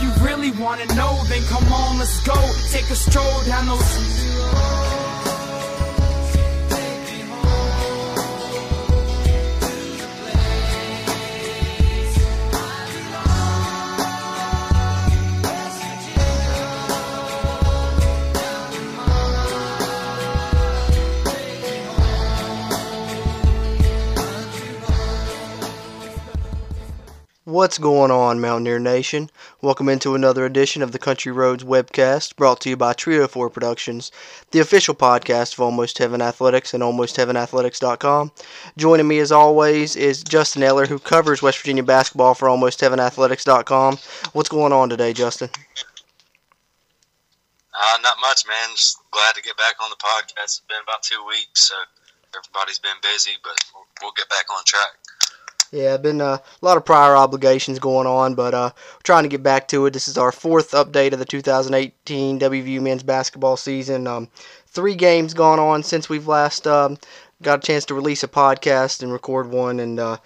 You really wanna know, then come on, let's go. Take a stroll down those. What's going on, Mountaineer Nation? Welcome into another edition of the Country Roads webcast brought to you by Trio 4 Productions, the official podcast of Almost Heaven Athletics and AlmostHeavenAthletics.com. Joining me as always is Justin Eller, who covers West Virginia basketball for AlmostHeavenAthletics.com. What's going on today, Justin? Uh, not much, man. Just glad to get back on the podcast. It's been about two weeks, so everybody's been busy, but we'll, we'll get back on track. Yeah, been uh, a lot of prior obligations going on, but uh, trying to get back to it. This is our fourth update of the 2018 WVU men's basketball season. Um, three games gone on since we've last um, got a chance to release a podcast and record one, and uh,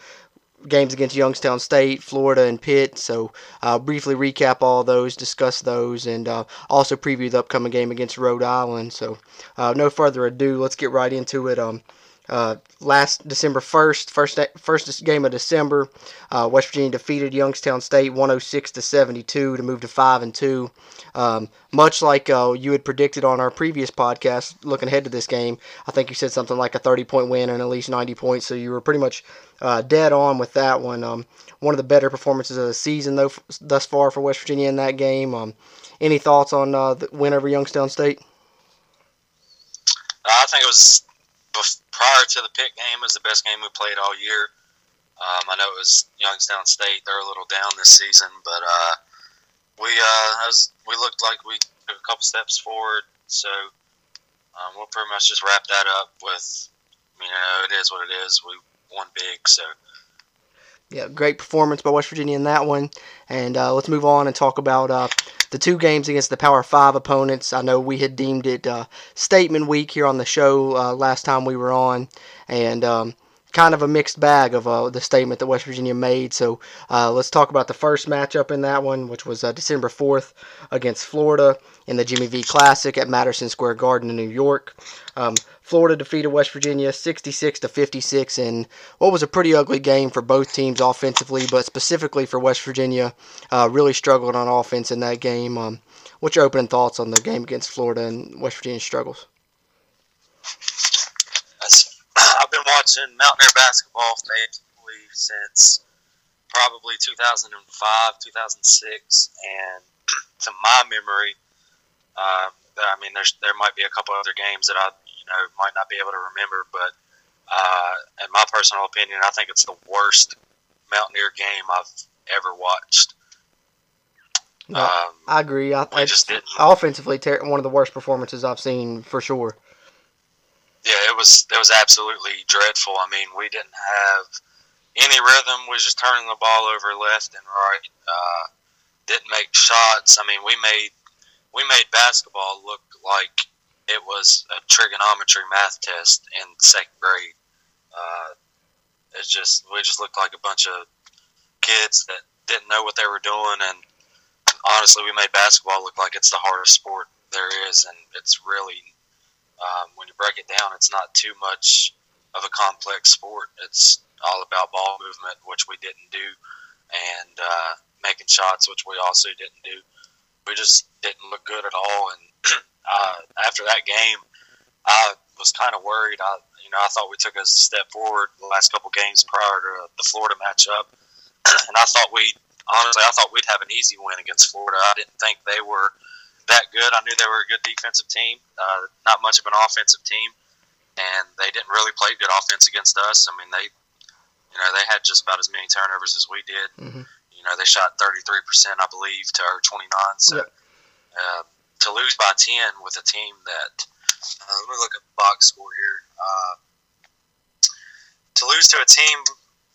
games against Youngstown State, Florida, and Pitt. So I'll briefly recap all those, discuss those, and uh, also preview the upcoming game against Rhode Island. So uh, no further ado, let's get right into it. Um, uh, last December 1st, first first game of December, uh, West Virginia defeated Youngstown State 106 to 72 to move to five and two. Um, much like uh, you had predicted on our previous podcast, looking ahead to this game, I think you said something like a 30 point win and at least 90 points. So you were pretty much uh, dead on with that one. Um, one of the better performances of the season though thus far for West Virginia in that game. Um, any thoughts on uh, the win over Youngstown State? I think it was prior to the Pitt game was the best game we played all year. Um, I know it was Youngstown State; they're a little down this season, but uh, we uh, we looked like we took a couple steps forward. So um, we'll pretty much just wrap that up with, you know, it is what it is. We won big, so. Yeah, great performance by West Virginia in that one. And uh, let's move on and talk about uh, the two games against the Power Five opponents. I know we had deemed it uh, statement week here on the show uh, last time we were on, and um, kind of a mixed bag of uh, the statement that West Virginia made. So uh, let's talk about the first matchup in that one, which was December 4th against Florida in the Jimmy V Classic at Madison Square Garden in New York. Um, Florida defeated West Virginia 66 to 56 in what was a pretty ugly game for both teams offensively, but specifically for West Virginia, uh, really struggled on offense in that game. Um, what's your opening thoughts on the game against Florida and West Virginia's struggles? I've been watching Mountaineer basketball faithfully since probably 2005, 2006, and to my memory, um, I mean, there's there might be a couple other games that I you know might not be able to remember, but uh, in my personal opinion, I think it's the worst Mountaineer game I've ever watched. No, um, I agree. I, we just didn't. Offensively, ter- one of the worst performances I've seen for sure. Yeah, it was it was absolutely dreadful. I mean, we didn't have any rhythm. We was just turning the ball over left and right. Uh, didn't make shots. I mean, we made we made basketball look like it was a trigonometry math test in second grade. Uh, it's just we just looked like a bunch of kids that didn't know what they were doing, and honestly, we made basketball look like it's the hardest sport there is, and it's really um, when you break it down, it's not too much of a complex sport. It's all about ball movement, which we didn't do, and uh, making shots, which we also didn't do we just didn't look good at all. And uh, after that game, I was kind of worried. I, you know, I thought we took a step forward the last couple games prior to the Florida matchup, and I thought we honestly, I thought we'd have an easy win against Florida. I didn't think they were that good. I knew they were a good defensive team, uh, not much of an offensive team, and they didn't really play good offense against us. I mean, they, you know, they had just about as many turnovers as we did. Mm-hmm. You know, they shot 33%, I believe, to our 29. So yep. uh, to lose by 10 with a team that, uh, let me look at box score here. Uh, to lose to a team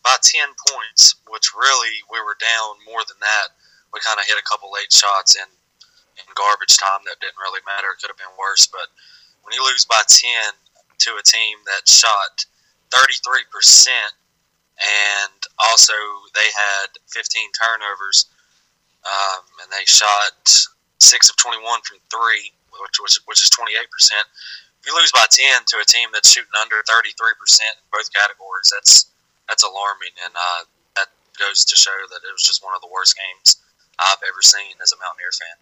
by 10 points, which really we were down more than that. We kind of hit a couple late shots in, in garbage time that didn't really matter. It could have been worse. But when you lose by 10 to a team that shot 33% and also they had 15 turnovers. um, and they shot six of 21 from three, which was which is 28 percent. If you lose by 10 to a team that's shooting under 33 percent in both categories, that's that's alarming, and uh, that goes to show that it was just one of the worst games I've ever seen as a Mountaineer fan.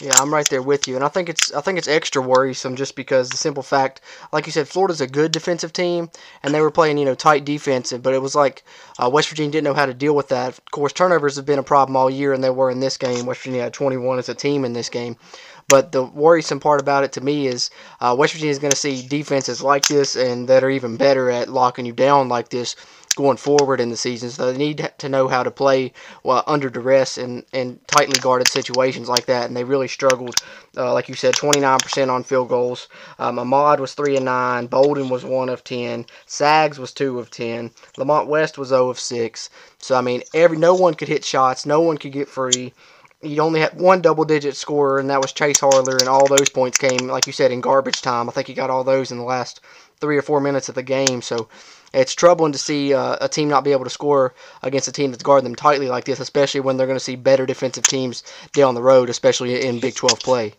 Yeah, I'm right there with you, and I think it's I think it's extra worrisome just because the simple fact, like you said, Florida's a good defensive team, and they were playing you know tight defensive, but it was like uh, West Virginia didn't know how to deal with that. Of course, turnovers have been a problem all year, and they were in this game. West Virginia had 21 as a team in this game. But the worrisome part about it to me is uh, West Virginia is going to see defenses like this and that are even better at locking you down like this going forward in the season. So they need to know how to play well, under duress and, and tightly guarded situations like that. And they really struggled, uh, like you said, 29% on field goals. Um, Ahmad was 3 and 9. Bolden was 1 of 10. Sags was 2 of 10. Lamont West was 0 of 6. So, I mean, every no one could hit shots. No one could get free you only had one double digit scorer, and that was Chase Harler, and all those points came, like you said, in garbage time. I think he got all those in the last three or four minutes of the game. So it's troubling to see uh, a team not be able to score against a team that's guarding them tightly like this, especially when they're going to see better defensive teams down the road, especially in Big 12 play.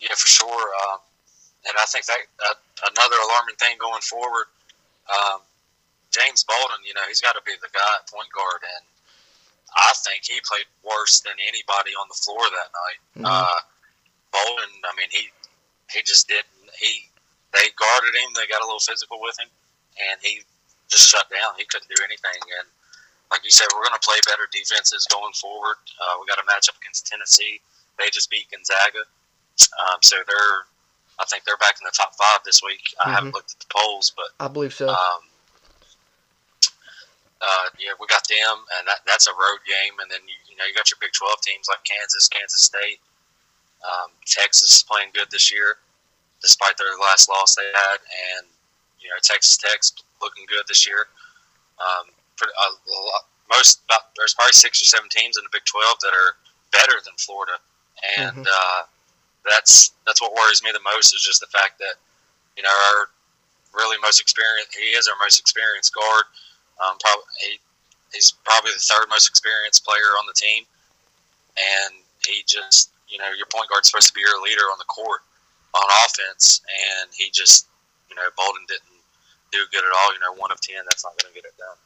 Yeah, for sure. Um, and I think that uh, another alarming thing going forward, um, James Bolden, you know, he's got to be the guy at point guard, and I think he played worse than anybody on the floor that night. Mm-hmm. Uh, Bolden, I mean, he he just didn't. He they guarded him. They got a little physical with him, and he just shut down. He couldn't do anything. And like you said, we're going to play better defenses going forward. Uh, we got a matchup against Tennessee. They just beat Gonzaga, um, so they're. I think they're back in the top five this week. I mm-hmm. haven't looked at the polls, but I believe so. Um, uh, yeah, we got them, and that, that's a road game. And then you, you know you got your Big Twelve teams like Kansas, Kansas State, um, Texas is playing good this year despite their last loss they had, and you know Texas Tech's looking good this year. Um, pretty, a lot, most about, there's probably six or seven teams in the Big Twelve that are better than Florida, and mm-hmm. uh, that's that's what worries me the most is just the fact that you know our really most experienced he is our most experienced guard. Um, probably he, he's probably the third most experienced player on the team, and he just you know your point guard's supposed to be your leader on the court, on offense, and he just, you know, Bolden didn't do good at all. You know, one of ten, that's not going to get it done.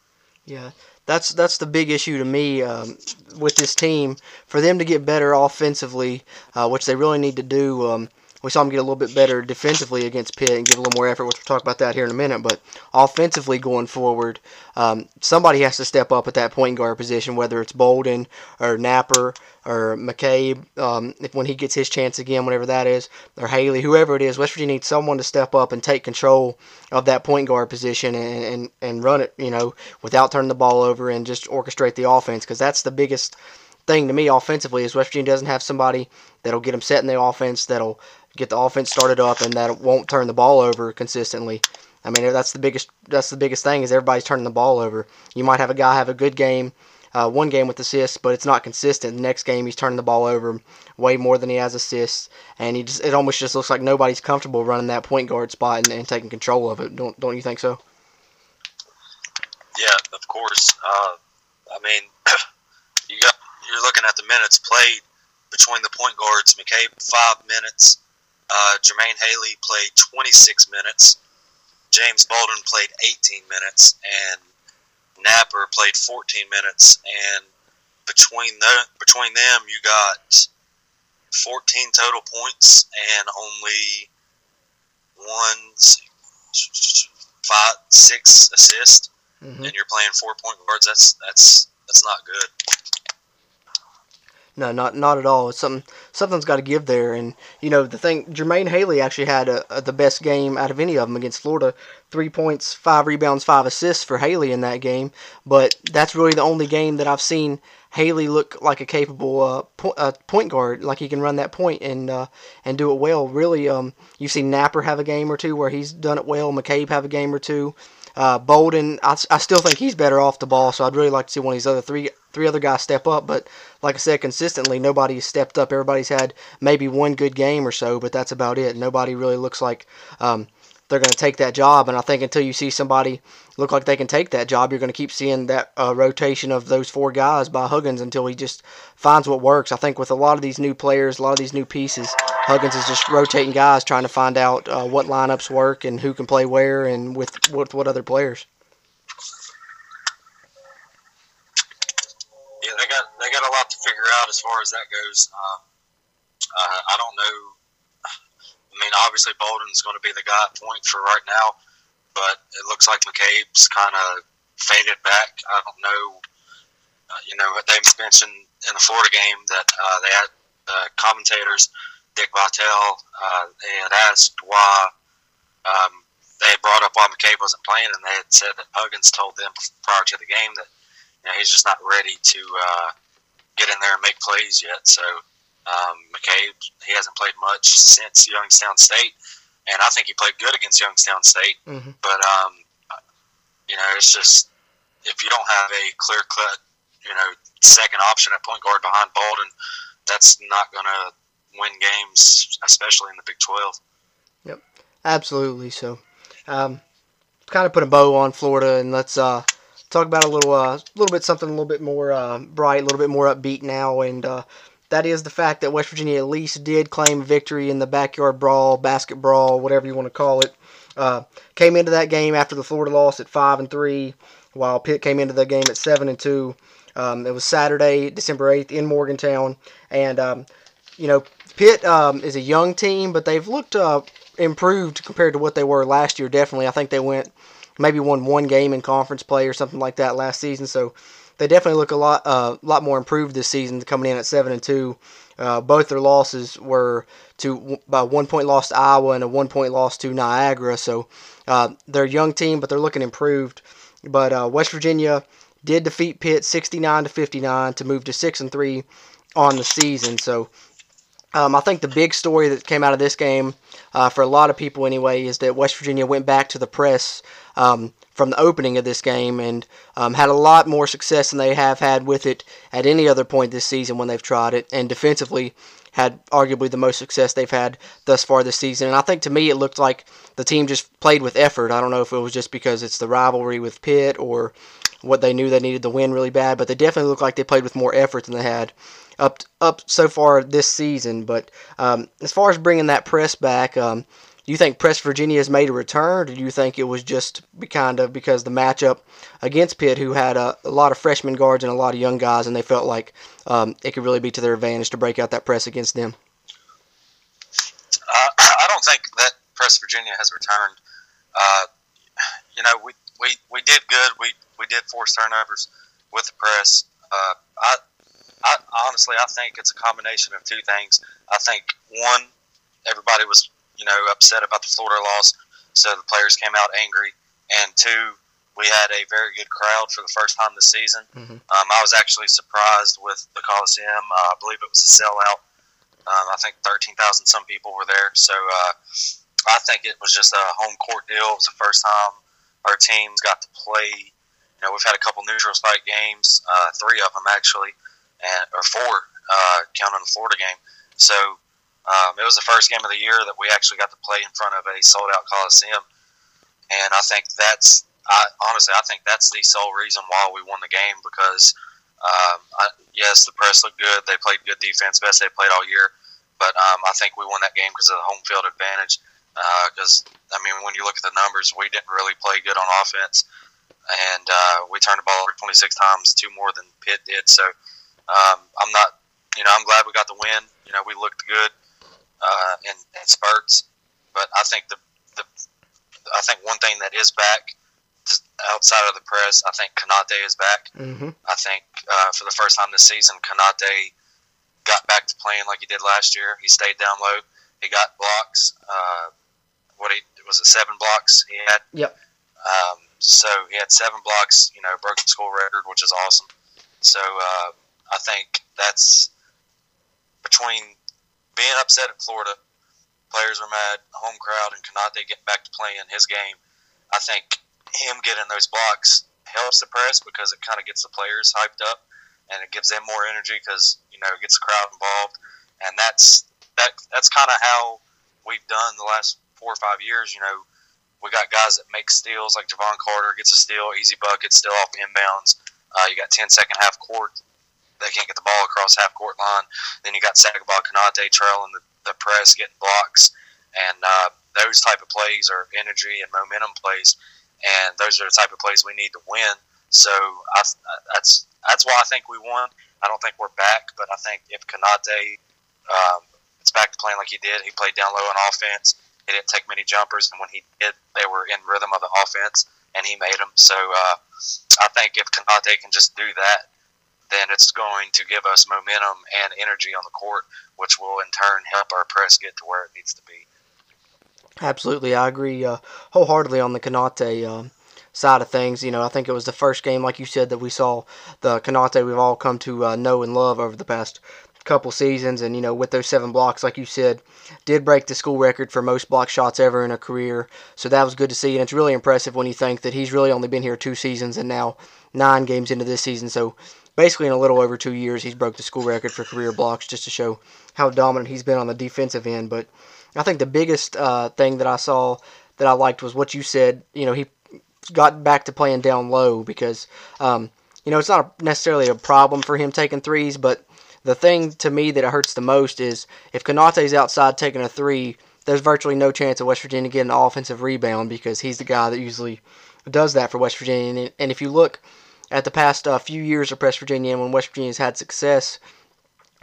Yeah, that's that's the big issue to me um, with this team. For them to get better offensively, uh, which they really need to do. Um, we saw them get a little bit better defensively against Pitt and give a little more effort, which we'll talk about that here in a minute. But offensively going forward, um, somebody has to step up at that point guard position, whether it's Bolden or Knapper or McCabe, um, if when he gets his chance again, whatever that is, or Haley, whoever it is. West Virginia needs someone to step up and take control of that point guard position and, and, and run it, you know, without turning the ball over and just orchestrate the offense because that's the biggest thing to me offensively is West Virginia doesn't have somebody that'll get them set in the offense that'll get the offense started up and that won't turn the ball over consistently. I mean, that's the biggest that's the biggest thing is everybody's turning the ball over. You might have a guy have a good game, uh, one game with assists, but it's not consistent. The next game he's turning the ball over way more than he has assists, and he just it almost just looks like nobody's comfortable running that point guard spot and, and taking control of it. Don't don't you think so? Yeah, of course. Uh, I mean, you got you're looking at the minutes played between the point guards. McCabe five minutes, uh, Jermaine Haley played 26 minutes. James Bolden played 18 minutes, and Knapper played 14 minutes. And between the between them, you got 14 total points and only one, five, six assists. Mm-hmm. And you're playing four point guards. That's that's that's not good. No, not not at all. Something something's got to give there, and you know the thing. Jermaine Haley actually had a, a, the best game out of any of them against Florida. Three points, five rebounds, five assists for Haley in that game. But that's really the only game that I've seen Haley look like a capable uh, po- uh, point guard, like he can run that point and uh, and do it well. Really, um, you've seen Knapper have a game or two where he's done it well. McCabe have a game or two. Uh, Bolden, I, I still think he's better off the ball, so I'd really like to see one of these other three three other guys step up. But like I said, consistently nobody's stepped up. Everybody's had maybe one good game or so, but that's about it. Nobody really looks like um, they're going to take that job. And I think until you see somebody look like they can take that job, you're going to keep seeing that uh, rotation of those four guys by Huggins until he just finds what works. I think with a lot of these new players, a lot of these new pieces, Huggins is just rotating guys, trying to find out uh, what lineups work and who can play where and with with what other players. Yeah, they got figure out as far as that goes. Uh, uh, I don't know. I mean, obviously Bolden's going to be the guy at point for right now, but it looks like McCabe's kind of faded back. I don't know. Uh, you know, they mentioned in the Florida game that uh, they had uh, commentators, Dick Vitale, uh, they had asked why um, they had brought up why McCabe wasn't playing, and they had said that Huggins told them prior to the game that you know, he's just not ready to uh, get in there and make plays yet. So um, McCabe, he hasn't played much since Youngstown State, and I think he played good against Youngstown State. Mm-hmm. But um, you know, it's just if you don't have a clear cut, you know, second option at point guard behind Bolden, that's not going to win games, especially in the Big Twelve. Yep, absolutely. So, um, kind of put a bow on Florida, and let's uh, talk about a little, uh, little bit something a little bit more uh, bright, a little bit more upbeat now, and uh, that is the fact that West Virginia at least did claim victory in the backyard brawl, basket brawl, whatever you want to call it. Uh, came into that game after the Florida loss at five and three, while Pitt came into the game at seven and two. Um, it was Saturday, December eighth, in Morgantown, and um, you know Pitt um, is a young team, but they've looked uh, improved compared to what they were last year. Definitely, I think they went maybe won one game in conference play or something like that last season. So they definitely look a lot uh, lot more improved this season, coming in at seven and two. Uh, both their losses were to by one point loss to Iowa and a one point loss to Niagara. So uh, they're a young team, but they're looking improved. But uh, West Virginia did defeat Pitt 69 to 59 to move to six and three on the season. So um, I think the big story that came out of this game, uh, for a lot of people anyway, is that West Virginia went back to the press um, from the opening of this game and um, had a lot more success than they have had with it at any other point this season when they've tried it. And defensively, had arguably the most success they've had thus far this season. And I think to me, it looked like the team just played with effort. I don't know if it was just because it's the rivalry with Pitt or what they knew they needed to win really bad, but they definitely looked like they played with more effort than they had up up so far this season. But um, as far as bringing that press back, um, do you think Press Virginia has made a return, or do you think it was just kind of because the matchup against Pitt, who had a, a lot of freshman guards and a lot of young guys, and they felt like um, it could really be to their advantage to break out that press against them? Uh, I don't think that Press Virginia has returned. Uh, you know, we, we, we did good. We we did force turnovers with the press. Uh, I, I honestly, I think it's a combination of two things. I think one, everybody was you know upset about the Florida loss, so the players came out angry, and two, we had a very good crowd for the first time this season. Mhm. Um, I was actually surprised with the Coliseum. Uh, I believe it was a sellout. Um, I think thirteen thousand some people were there, so uh, I think it was just a home court deal. It was the first time our teams got to play. You know, we've had a couple neutral site games, uh, three of them actually, and or four, uh, counting the Florida game. So um, it was the first game of the year that we actually got to play in front of a sold out Coliseum, and I think that's I, honestly I think that's the sole reason why we won the game because um, I, yes, the press looked good. They played good defense, best they played all year. But um, I think we won that game because of the home field advantage. Because I mean, when you look at the numbers, we didn't really play good on offense, and uh, we turned the ball over 26 times, two more than Pitt did. So um, I'm not, you know, I'm glad we got the win. You know, we looked good uh, in, in spurts, but I think the, the I think one thing that is back outside of the press, I think Konate is back. Mm-hmm. I think uh, for the first time this season, Konate got back to playing like he did last year. He stayed down low. He got blocks. Uh, what he was it? Seven blocks he had. Yep. Um, so he had seven blocks. You know, broke the school record, which is awesome. So uh, I think that's between being upset at Florida, players were mad, home crowd, and Konate getting back to playing his game. I think him getting those blocks helps the press because it kind of gets the players hyped up and it gives them more energy because you know it gets the crowd involved, and that's that that's kind of how we've done the last four or five years. You know, we got guys that make steals like Jevon Carter gets a steal, easy bucket, still off inbounds. Uh, you got 10 second half court. They can't get the ball across half court line. Then you got Sagaba Konate trailing the, the press, getting blocks. And uh, those type of plays are energy and momentum plays. And those are the type of plays we need to win. So I, that's that's why I think we won. I don't think we're back, but I think if Konate um, it's back to playing like he did, he played down low on offense. He didn't take many jumpers, and when he did, they were in rhythm of the offense, and he made them. So uh, I think if Konate can just do that, then it's going to give us momentum and energy on the court, which will in turn help our press get to where it needs to be. Absolutely, I agree uh, wholeheartedly on the Konate uh, side of things. You know, I think it was the first game, like you said, that we saw the Konate we've all come to uh, know and love over the past couple seasons, and you know, with those seven blocks, like you said, did break the school record for most block shots ever in a career. So that was good to see, and it's really impressive when you think that he's really only been here two seasons and now nine games into this season. So basically, in a little over two years, he's broke the school record for career blocks, just to show how dominant he's been on the defensive end. But I think the biggest uh, thing that I saw that I liked was what you said. You know, he got back to playing down low because. Um, you know, it's not necessarily a problem for him taking threes, but the thing to me that it hurts the most is if Konate's outside taking a three, there's virtually no chance of West Virginia getting an offensive rebound because he's the guy that usually does that for West Virginia. And, if you look at the past uh, few years of West Virginia and when West Virginia's had success,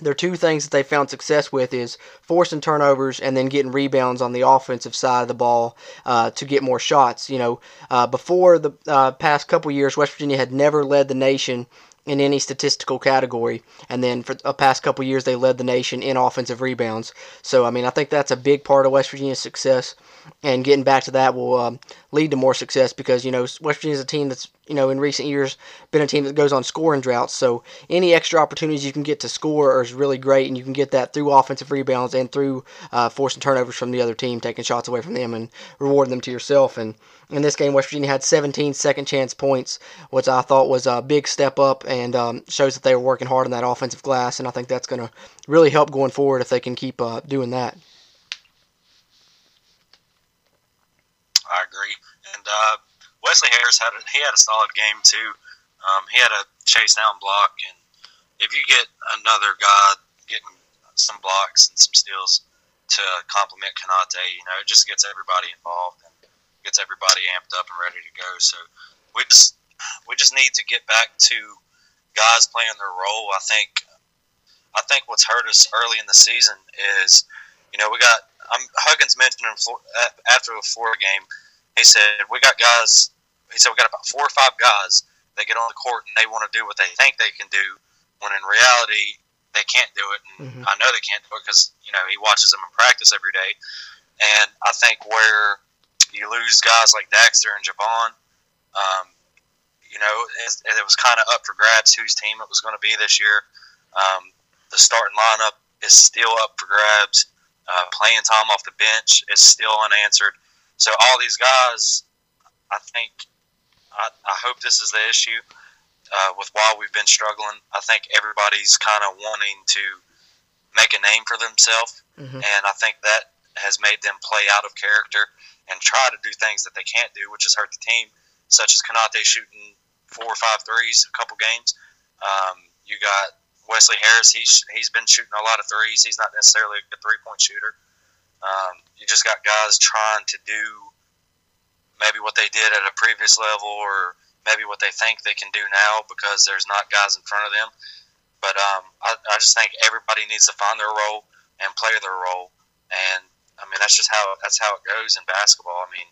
there are two things that they found success with is forcing turnovers and then getting rebounds on the offensive side of the ball uh, to get more shots. You know, uh, before the uh, past couple years, West Virginia had never led the nation in any statistical category. And then for the past couple years, they led the nation in offensive rebounds. So, I mean, I think that's a big part of West Virginia's success. And getting back to that will um, lead to more success because, you know, West Virginia is a team that's, you know, in recent years been a team that goes on scoring droughts. So any extra opportunities you can get to score is really great. And you can get that through offensive rebounds and through uh, forcing turnovers from the other team, taking shots away from them and rewarding them to yourself. And in this game, West Virginia had 17 second chance points, which I thought was a big step up and um, shows that they were working hard on that offensive glass. And I think that's going to really help going forward if they can keep uh, doing that. I agree. And uh, Wesley Harris had a, he had a solid game too. Um, he had a chase down block, and if you get another guy getting some blocks and some steals to complement Konate, you know, it just gets everybody involved gets everybody amped up and ready to go. So we just we just need to get back to guys playing their role. I think I think what's hurt us early in the season is you know we got um, Huggins mentioned after the Florida game. He said we got guys. He said we got about four or five guys that get on the court and they want to do what they think they can do, when in reality they can't do it. And mm-hmm. I know they can't do it because you know he watches them in practice every day. And I think where you lose guys like Daxter and Jevon. Um, you know, it, it was kind of up for grabs whose team it was going to be this year. Um, the starting lineup is still up for grabs. Uh, playing time off the bench is still unanswered. So all these guys, I think, I, I hope this is the issue uh, with why we've been struggling. I think everybody's kind of wanting to make a name for themselves, mm-hmm. and I think that has made them play out of character and try to do things that they can't do, which has hurt the team, such as Konate shooting four or five threes a couple games. Um, you got Wesley Harris. He's he's been shooting a lot of threes. He's not necessarily a three point shooter. Um, you just got guys trying to do maybe what they did at a previous level, or maybe what they think they can do now because there's not guys in front of them. But um, I, I just think everybody needs to find their role and play their role. And I mean, that's just how that's how it goes in basketball. I mean,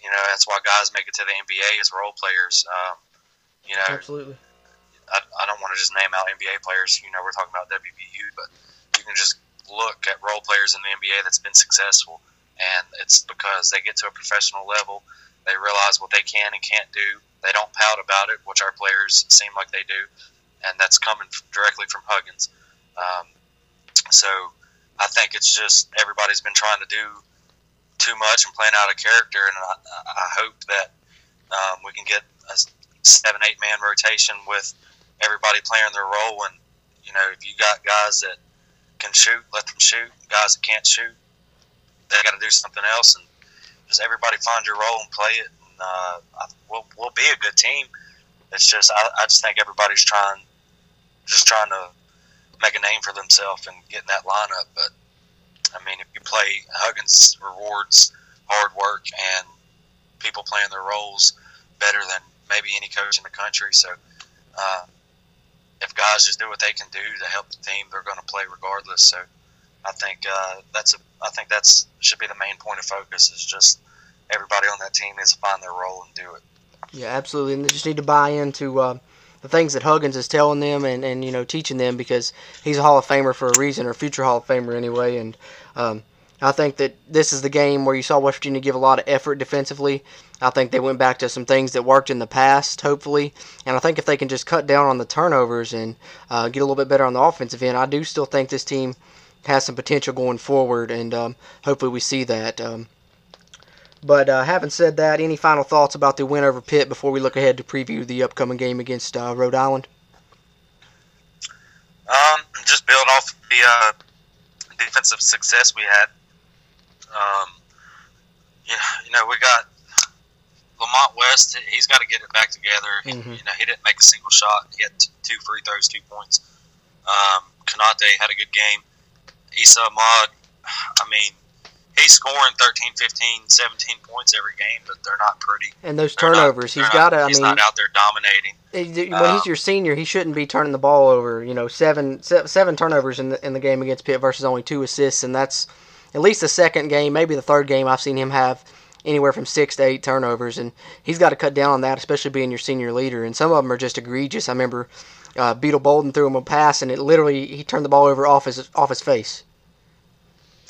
you know, that's why guys make it to the NBA as role players. Um, you know, absolutely. I, I don't want to just name out NBA players. You know, we're talking about WVU, but you can just look at role players in the NBA that's been successful, and it's because they get to a professional level. They realize what they can and can't do. They don't pout about it, which our players seem like they do, and that's coming directly from Huggins. Um, so I think it's just everybody's been trying to do too much and playing out of character, and I, I hope that um, we can get a seven, eight man rotation with everybody playing their role. And you know, if you got guys that can shoot, let them shoot. Guys that can't shoot, they got to do something else. And just everybody find your role and play it. And, uh, we'll we'll be a good team. It's just I, I just think everybody's trying, just trying to make a name for themselves and get in that lineup. But I mean, if you play Huggins rewards hard work and people playing their roles better than maybe any coach in the country. So uh, if guys just do what they can do to help the team, they're going to play regardless. So I think uh, that's a I think that's should be the main point of focus is just everybody on that team needs to find their role and do it. Yeah, absolutely, and they just need to buy into uh, the things that Huggins is telling them and, and you know teaching them because he's a Hall of Famer for a reason or future Hall of Famer anyway. And um, I think that this is the game where you saw West Virginia give a lot of effort defensively. I think they went back to some things that worked in the past, hopefully. And I think if they can just cut down on the turnovers and uh, get a little bit better on the offensive end, I do still think this team has some potential going forward, and um, hopefully we see that. Um, but uh, having said that, any final thoughts about the win over Pitt before we look ahead to preview the upcoming game against uh, Rhode Island? Um, just build off the uh, defensive success we had. Um, yeah, you know, we got Lamont West. He's got to get it back together. Mm-hmm. You know, he didn't make a single shot. He had two free throws, two points. Um, Konate had a good game. Esa Ahmad, I mean, he's scoring 13, 15, 17 points every game, but they're not pretty. And those turnovers, not, he's got to. I he's mean, not out there dominating. When um, he's your senior, he shouldn't be turning the ball over. You know, seven seven turnovers in the in the game against Pitt versus only two assists, and that's at least the second game, maybe the third game I've seen him have anywhere from six to eight turnovers, and he's got to cut down on that, especially being your senior leader. And some of them are just egregious. I remember uh, Beetle Bolden threw him a pass, and it literally he turned the ball over off his off his face.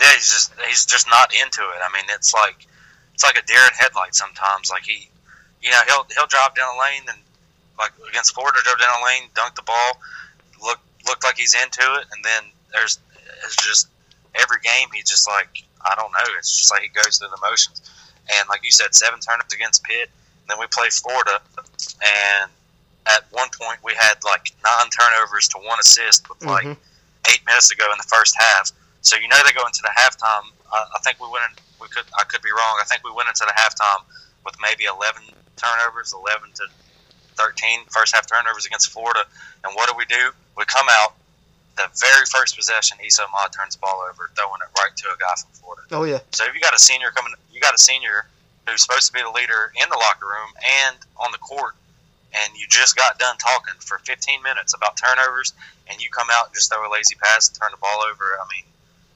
Yeah, he's just he's just not into it. I mean, it's like it's like a deer in headlights sometimes. Like he, you know, he'll he'll drive down the lane and like against Florida, drove down the lane, dunk the ball, look looked like he's into it, and then there's it's just every game he's just like I don't know. It's just like he goes through the motions. And like you said, seven turnovers against Pitt. Then we play Florida, and at one point we had like nine turnovers to one assist with like mm-hmm. eight minutes ago in the first half. So you know they go into the halftime. I, I think we went. In, we could. I could be wrong. I think we went into the halftime with maybe eleven turnovers, eleven to 13 first half turnovers against Florida. And what do we do? We come out the very first possession. Esa Ahmad turns the ball over, throwing it right to a guy from Florida. Oh yeah. So if you got a senior coming, you got a senior who's supposed to be the leader in the locker room and on the court, and you just got done talking for 15 minutes about turnovers, and you come out and just throw a lazy pass and turn the ball over. I mean,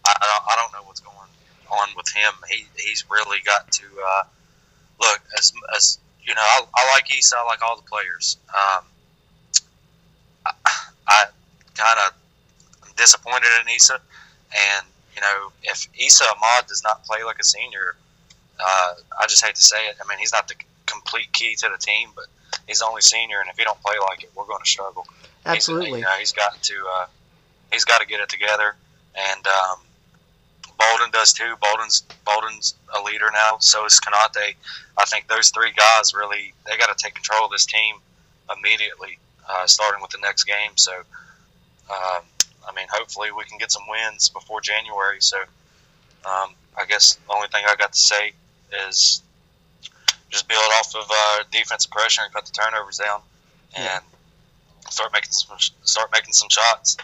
I, I, don't, I don't know what's going on with him. He he's really got to uh, look as as you know. I, I like Esa. I like all the players. Um, I, I kind of disappointed in Esa, and you know if Esa Ahmad does not play like a senior, uh, I just hate to say it. I mean, he's not the complete key to the team, but he's only senior, and if he don't play like it, we're going to struggle. Absolutely. He's, you know, he's got to uh, he's got to get it together, and um, Bolden does too. Bolden's Bolden's a leader now. So is Konate. I think those three guys really they got to take control of this team immediately, uh, starting with the next game. So, um, I mean, hopefully we can get some wins before January. So, um, I guess the only thing I got to say is just build off of uh, defensive pressure and cut the turnovers down, and start making some start making some shots.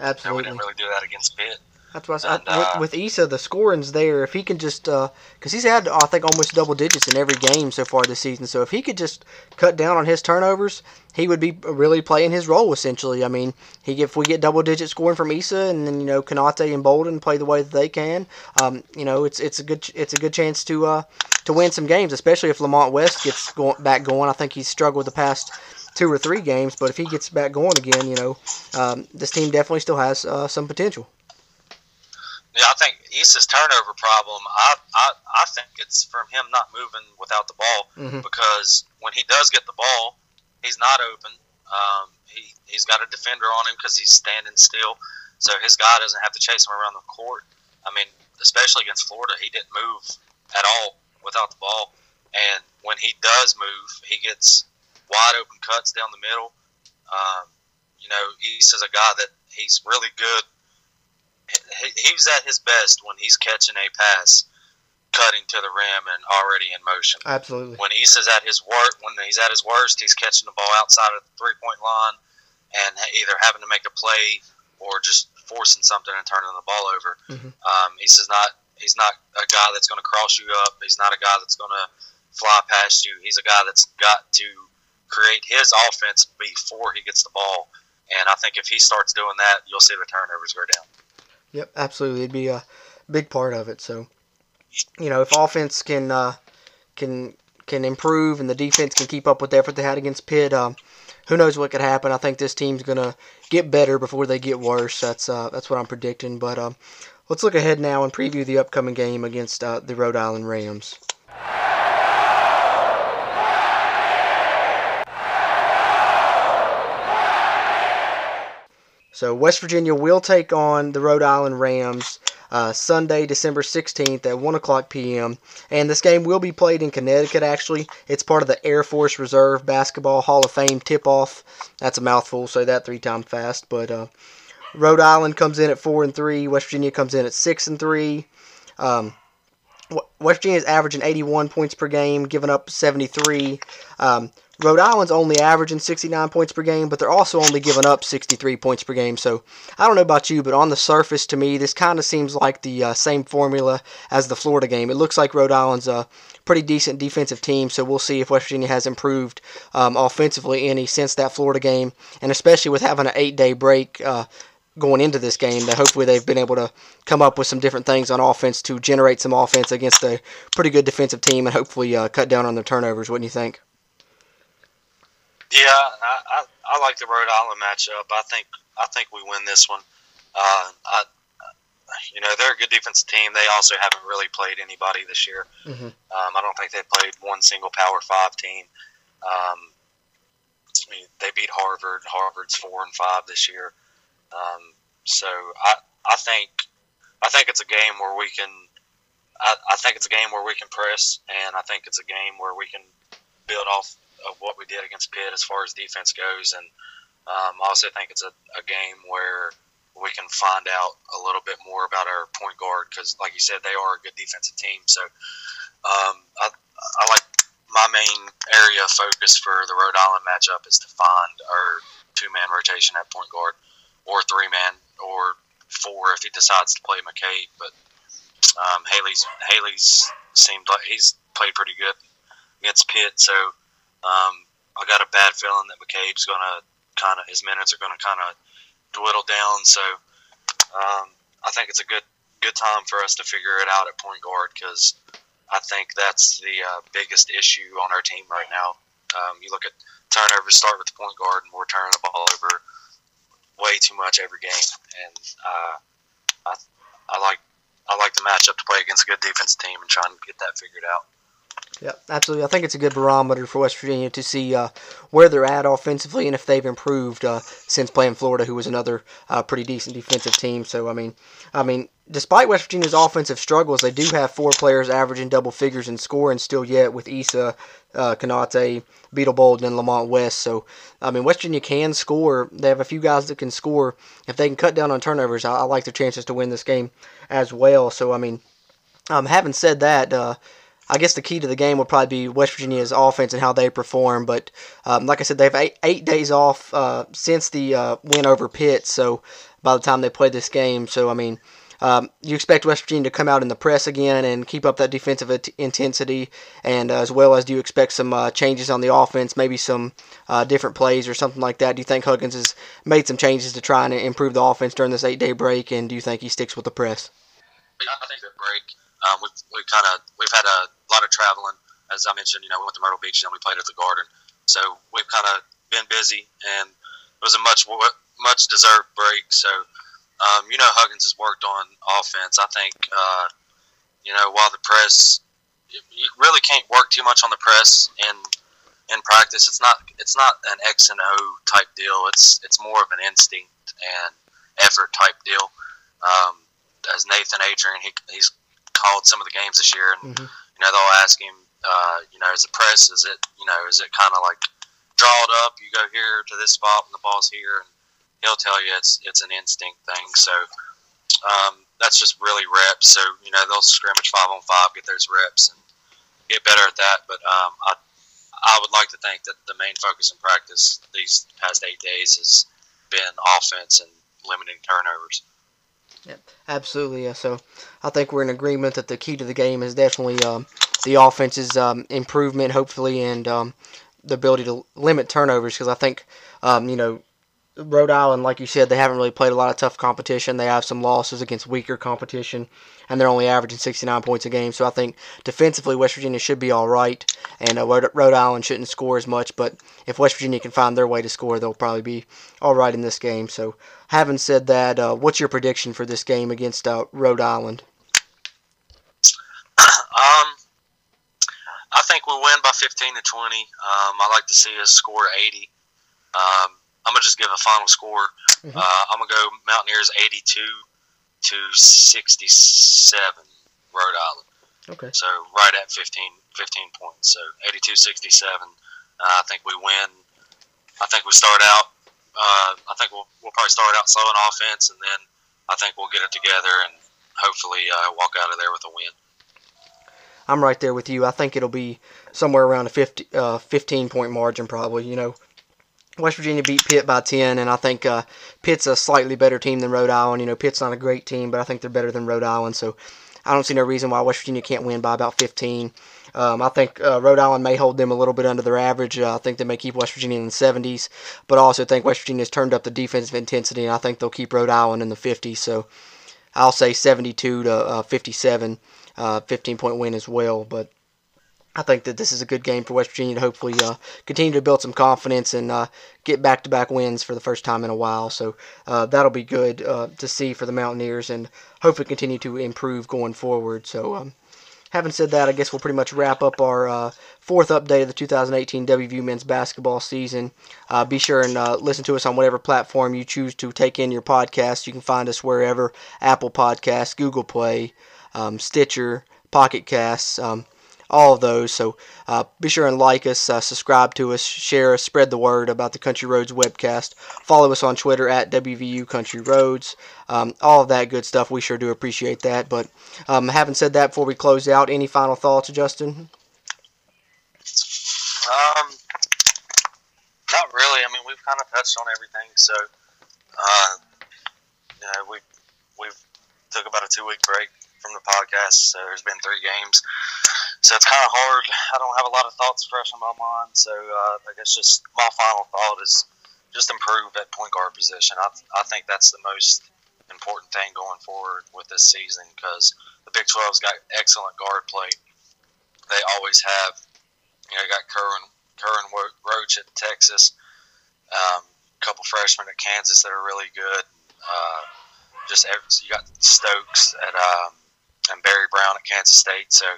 Absolutely, and we didn't really do that against Pitt. That's what I, uh, with, with Esa, the scoring's there. If he can just, because uh, he's had, I think, almost double digits in every game so far this season. So if he could just cut down on his turnovers, he would be really playing his role essentially. I mean, he if we get double digit scoring from Esa, and then you know Konate and Bolden play the way that they can, um, you know, it's it's a good it's a good chance to uh, to win some games, especially if Lamont West gets going, back going. I think he's struggled the past two or three games, but if he gets back going again, you know, um, this team definitely still has uh, some potential. Yeah, I think Esa's turnover problem. I, I I think it's from him not moving without the ball mm-hmm. because when he does get the ball, he's not open. Um, he he's got a defender on him because he's standing still, so his guy doesn't have to chase him around the court. I mean, especially against Florida, he didn't move at all without the ball, and when he does move, he gets wide open cuts down the middle. Um, you know, Esa's a guy that he's really good he's at his best when he's catching a pass cutting to the rim and already in motion. Absolutely. When Esa's at his worst, when he's at his worst, he's catching the ball outside of the three point line and either having to make a play or just forcing something and turning the ball over. Mhm. Um, Esa's not he's not a guy that's going to cross you up. He's not a guy that's going to fly past you. He's a guy that's got to create his offense before he gets the ball. And I think if he starts doing that, you'll see the turnovers go down. Yep, absolutely. It'd be a big part of it. So, you know, if offense can uh, can can improve and the defense can keep up with the effort they had against Pitt, um, who knows what could happen? I think this team's gonna get better before they get worse. That's uh, that's what I'm predicting. But um, let's look ahead now and preview the upcoming game against uh, the Rhode Island Rams. So West Virginia will take on the Rhode Island Rams uh, Sunday, December 16th at 1 o'clock p.m. And this game will be played in Connecticut, actually. It's part of the Air Force Reserve Basketball Hall of Fame tip-off. That's a mouthful, say that three times fast. But uh, Rhode Island comes in at 4 and 3. West Virginia comes in at 6 and 3. Um, West Virginia is averaging 81 points per game, giving up 73. Um, Rhode Island's only averaging 69 points per game, but they're also only giving up 63 points per game. So I don't know about you, but on the surface, to me, this kind of seems like the uh, same formula as the Florida game. It looks like Rhode Island's a pretty decent defensive team, so we'll see if West Virginia has improved um, offensively any since that Florida game, and especially with having an eight-day break. Uh, going into this game that hopefully they've been able to come up with some different things on offense to generate some offense against a pretty good defensive team and hopefully uh, cut down on their turnovers. What do you think? Yeah, I, I, I like the Rhode Island matchup. I think I think we win this one. Uh, I, you know, they're a good defensive team. They also haven't really played anybody this year. Mhm. Um, I don't think they've played one single Power Five team. Um, I mean, they beat Harvard. Harvard's four and five this year. Um, so I I think I think it's a game where we can. I, I think it's a game where we can press, and I think it's a game where we can build off of what we did against Pitt as far as defense goes. And um, I also think it's a, a game where we can find out a little bit more about our point guard because, like you said, they are a good defensive team. So um, I, I like my main area of focus for the Rhode Island matchup is to find our two man rotation at point guard or three man or four if he decides to play McCabe. But um, Haley's Haley's seemed like he's played pretty good against Pitt, so um, I got a bad feeling that McCabe's going to kind of his minutes are going to kind of dwindle down. So um, I think it's a good good time for us to figure it out at point guard because I think that's the uh, biggest issue on our team right now. Um, you look at turnovers start with the point guard, and we're turning the ball over way too much every game. And uh, I, I like I like the matchup to play against a good defense team and trying to get that figured out. Yeah, absolutely. I think it's a good barometer for West Virginia to see uh, where they're at offensively and if they've improved uh, since playing Florida, who was another uh, pretty decent defensive team. So I mean, I mean, despite West Virginia's offensive struggles, they do have four players averaging double figures in scoring still yet with Esa, uh, Konate, Beetle Bolden, and Lamont West. So I mean, West Virginia can score. They have a few guys that can score. If they can cut down on turnovers, I, I like their chances to win this game as well. So I mean, um, having said that. I guess the key to the game will probably be West Virginia's offense and how they perform. But um, like I said, they have eight, eight days off uh, since the uh, win over Pitt. So by the time they play this game, so I mean, um, you expect West Virginia to come out in the press again and keep up that defensive at- intensity, and uh, as well as do you expect some uh, changes on the offense, maybe some uh, different plays or something like that? Do you think Huggins has made some changes to try and improve the offense during this eight-day break, and do you think he sticks with the press? I think the break. Um, we've we've kind of we've had a lot of traveling, as I mentioned. You know, we went to Myrtle Beach and we played at the Garden, so we've kind of been busy, and it was a much much deserved break. So, um, you know, Huggins has worked on offense. I think, uh, you know, while the press, you really can't work too much on the press in in practice. It's not it's not an X and O type deal. It's it's more of an instinct and effort type deal. Um, as Nathan Adrian, he, he's called some of the games this year, and Mhm. You know they'll ask him, uh, you know, is the press, is it, you know, is it kind of like draw it up, you go here to this spot, and the ball's here, and he'll tell you it's it's an instinct thing. So, um, that's just really reps. So you know they'll scrimmage five on five, get those reps, and get better at that. But um, I I would like to think that the main focus in practice these past eight days has been offense and limiting turnovers. Yep, absolutely. Yeah. So I think we're in agreement that the key to the game is definitely um, the offense's um, improvement, hopefully, and um, the ability to limit turnovers. Because I think, um, you know, Rhode Island, like you said, they haven't really played a lot of tough competition. They have some losses against weaker competition, and they're only averaging 69 points a game. So I think defensively, West Virginia should be all right, and uh, Rhode Island shouldn't score as much. But if West Virginia can find their way to score, they'll probably be all right in this game. So having said that, uh, what's your prediction for this game against uh, Rhode Island? Um, I think we'll win by 15 to 20. Um, I like to see us score 80. Um, I'm gonna just give a final score. Mm-hmm. Uh, I'm gonna go Mountaineers 82 to 67, Rhode Island. Okay. So right at 15, 15 points. So 82 67. Uh, I think we win. I think we start out. Uh, I think we'll, we'll probably start out slow in offense, and then I think we'll get it together and hopefully uh, walk out of there with a win. I'm right there with you. I think it'll be somewhere around a 50, uh, 15 point margin, probably. You know, West Virginia beat Pitt by 10, and I think uh, Pitt's a slightly better team than Rhode Island. You know, Pitt's not a great team, but I think they're better than Rhode Island, so I don't see no reason why West Virginia can't win by about 15. Um, I think uh, Rhode Island may hold them a little bit under their average. Uh, I think they may keep West Virginia in the 70s, but I also think West Virginia's turned up the defensive intensity, and I think they'll keep Rhode Island in the 50s. So I'll say 72 to uh, 57, uh, 15 point win as well. But I think that this is a good game for West Virginia to hopefully uh, continue to build some confidence and uh, get back-to-back wins for the first time in a while. So uh, that'll be good uh, to see for the Mountaineers and hopefully continue to improve going forward. So um, having said that, I guess we'll pretty much wrap up our uh, fourth update of the 2018 WVU men's basketball season. Uh, be sure and listen to us on whatever platform you choose to take in your podcast. You can find us wherever Apple Podcasts, Google Play, um, Stitcher, Pocket Casts. Um, all of those. So uh, be sure and like us, uh, subscribe to us, share us, spread the word about the Country Roads webcast. Follow us on Twitter at WVU Country Roads. Um, all of that good stuff. We sure do appreciate that. But um, having said that, before we close out, any final thoughts, Justin? Um, not really. I mean, we've kind of touched on everything. So, uh, you know, we we've took about a two week break from the podcast. So there's been three games. So it's kind of hard. I don't have a lot of thoughts fresh on my mind. So uh, I guess just my final thought is just improve at point guard position. I, I think that's the most important thing going forward with this season because the Big 12's got excellent guard play. They always have. You know, got Kerwin, Kerwin Roach at Texas, um, a couple freshmen at Kansas that are really good. Uh, just you got Stokes at um, and Barry Brown at Kansas State. So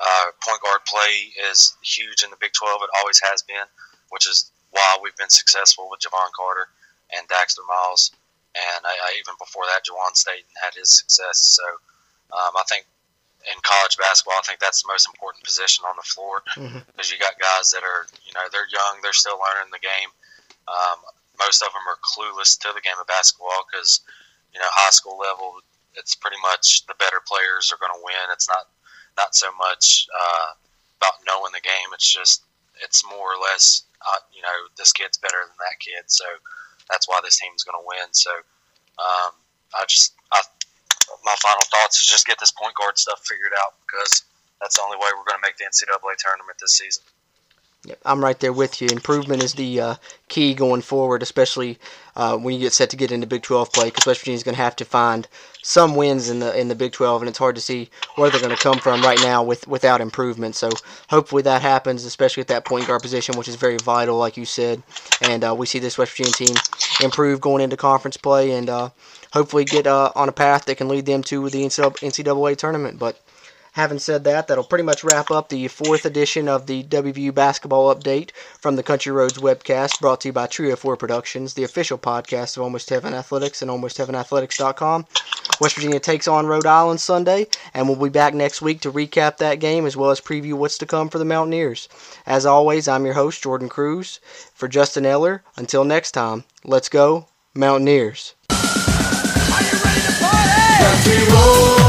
uh, point guard play is huge in the Big 12. It always has been, which is why we've been successful with Jevon Carter and Daxter Miles. And I, I, even before that, Juwan Staten had his success. So um, I think in college basketball, I think that's the most important position on the floor because mm-hmm. you got guys that are, you know, they're young, they're still learning the game. Um, most of them are clueless to the game of basketball because, you know, high school level, it's pretty much the better players are going to win. It's not not so much uh, about knowing the game. It's just it's more or less uh, you know this kid's better than that kid, so that's why this team's going to win. So um, I just I, my final thoughts is just get this point guard stuff figured out because that's the only way we're going to make the NCAA tournament this season. I'm right there with you. Improvement is the uh, key going forward, especially uh, when you get set to get into Big 12 play, because West Virginia's going to have to find some wins in the in the Big 12, and it's hard to see where they're going to come from right now with without improvement. So hopefully that happens, especially at that point guard position, which is very vital, like you said. And uh, we see this West Virginia team improve going into conference play, and uh, hopefully get uh, on a path that can lead them to the NCAA tournament. But Having said that, that'll pretty much wrap up the fourth edition of the WVU basketball update from the Country Roads webcast, brought to you by Trio 4 Productions, the official podcast of Almost Heaven Athletics and AlmostHeavenAthletics.com. West Virginia takes on Rhode Island Sunday, and we'll be back next week to recap that game as well as preview what's to come for the Mountaineers. As always, I'm your host, Jordan Cruz. For Justin Eller, until next time, let's go, Mountaineers. Are you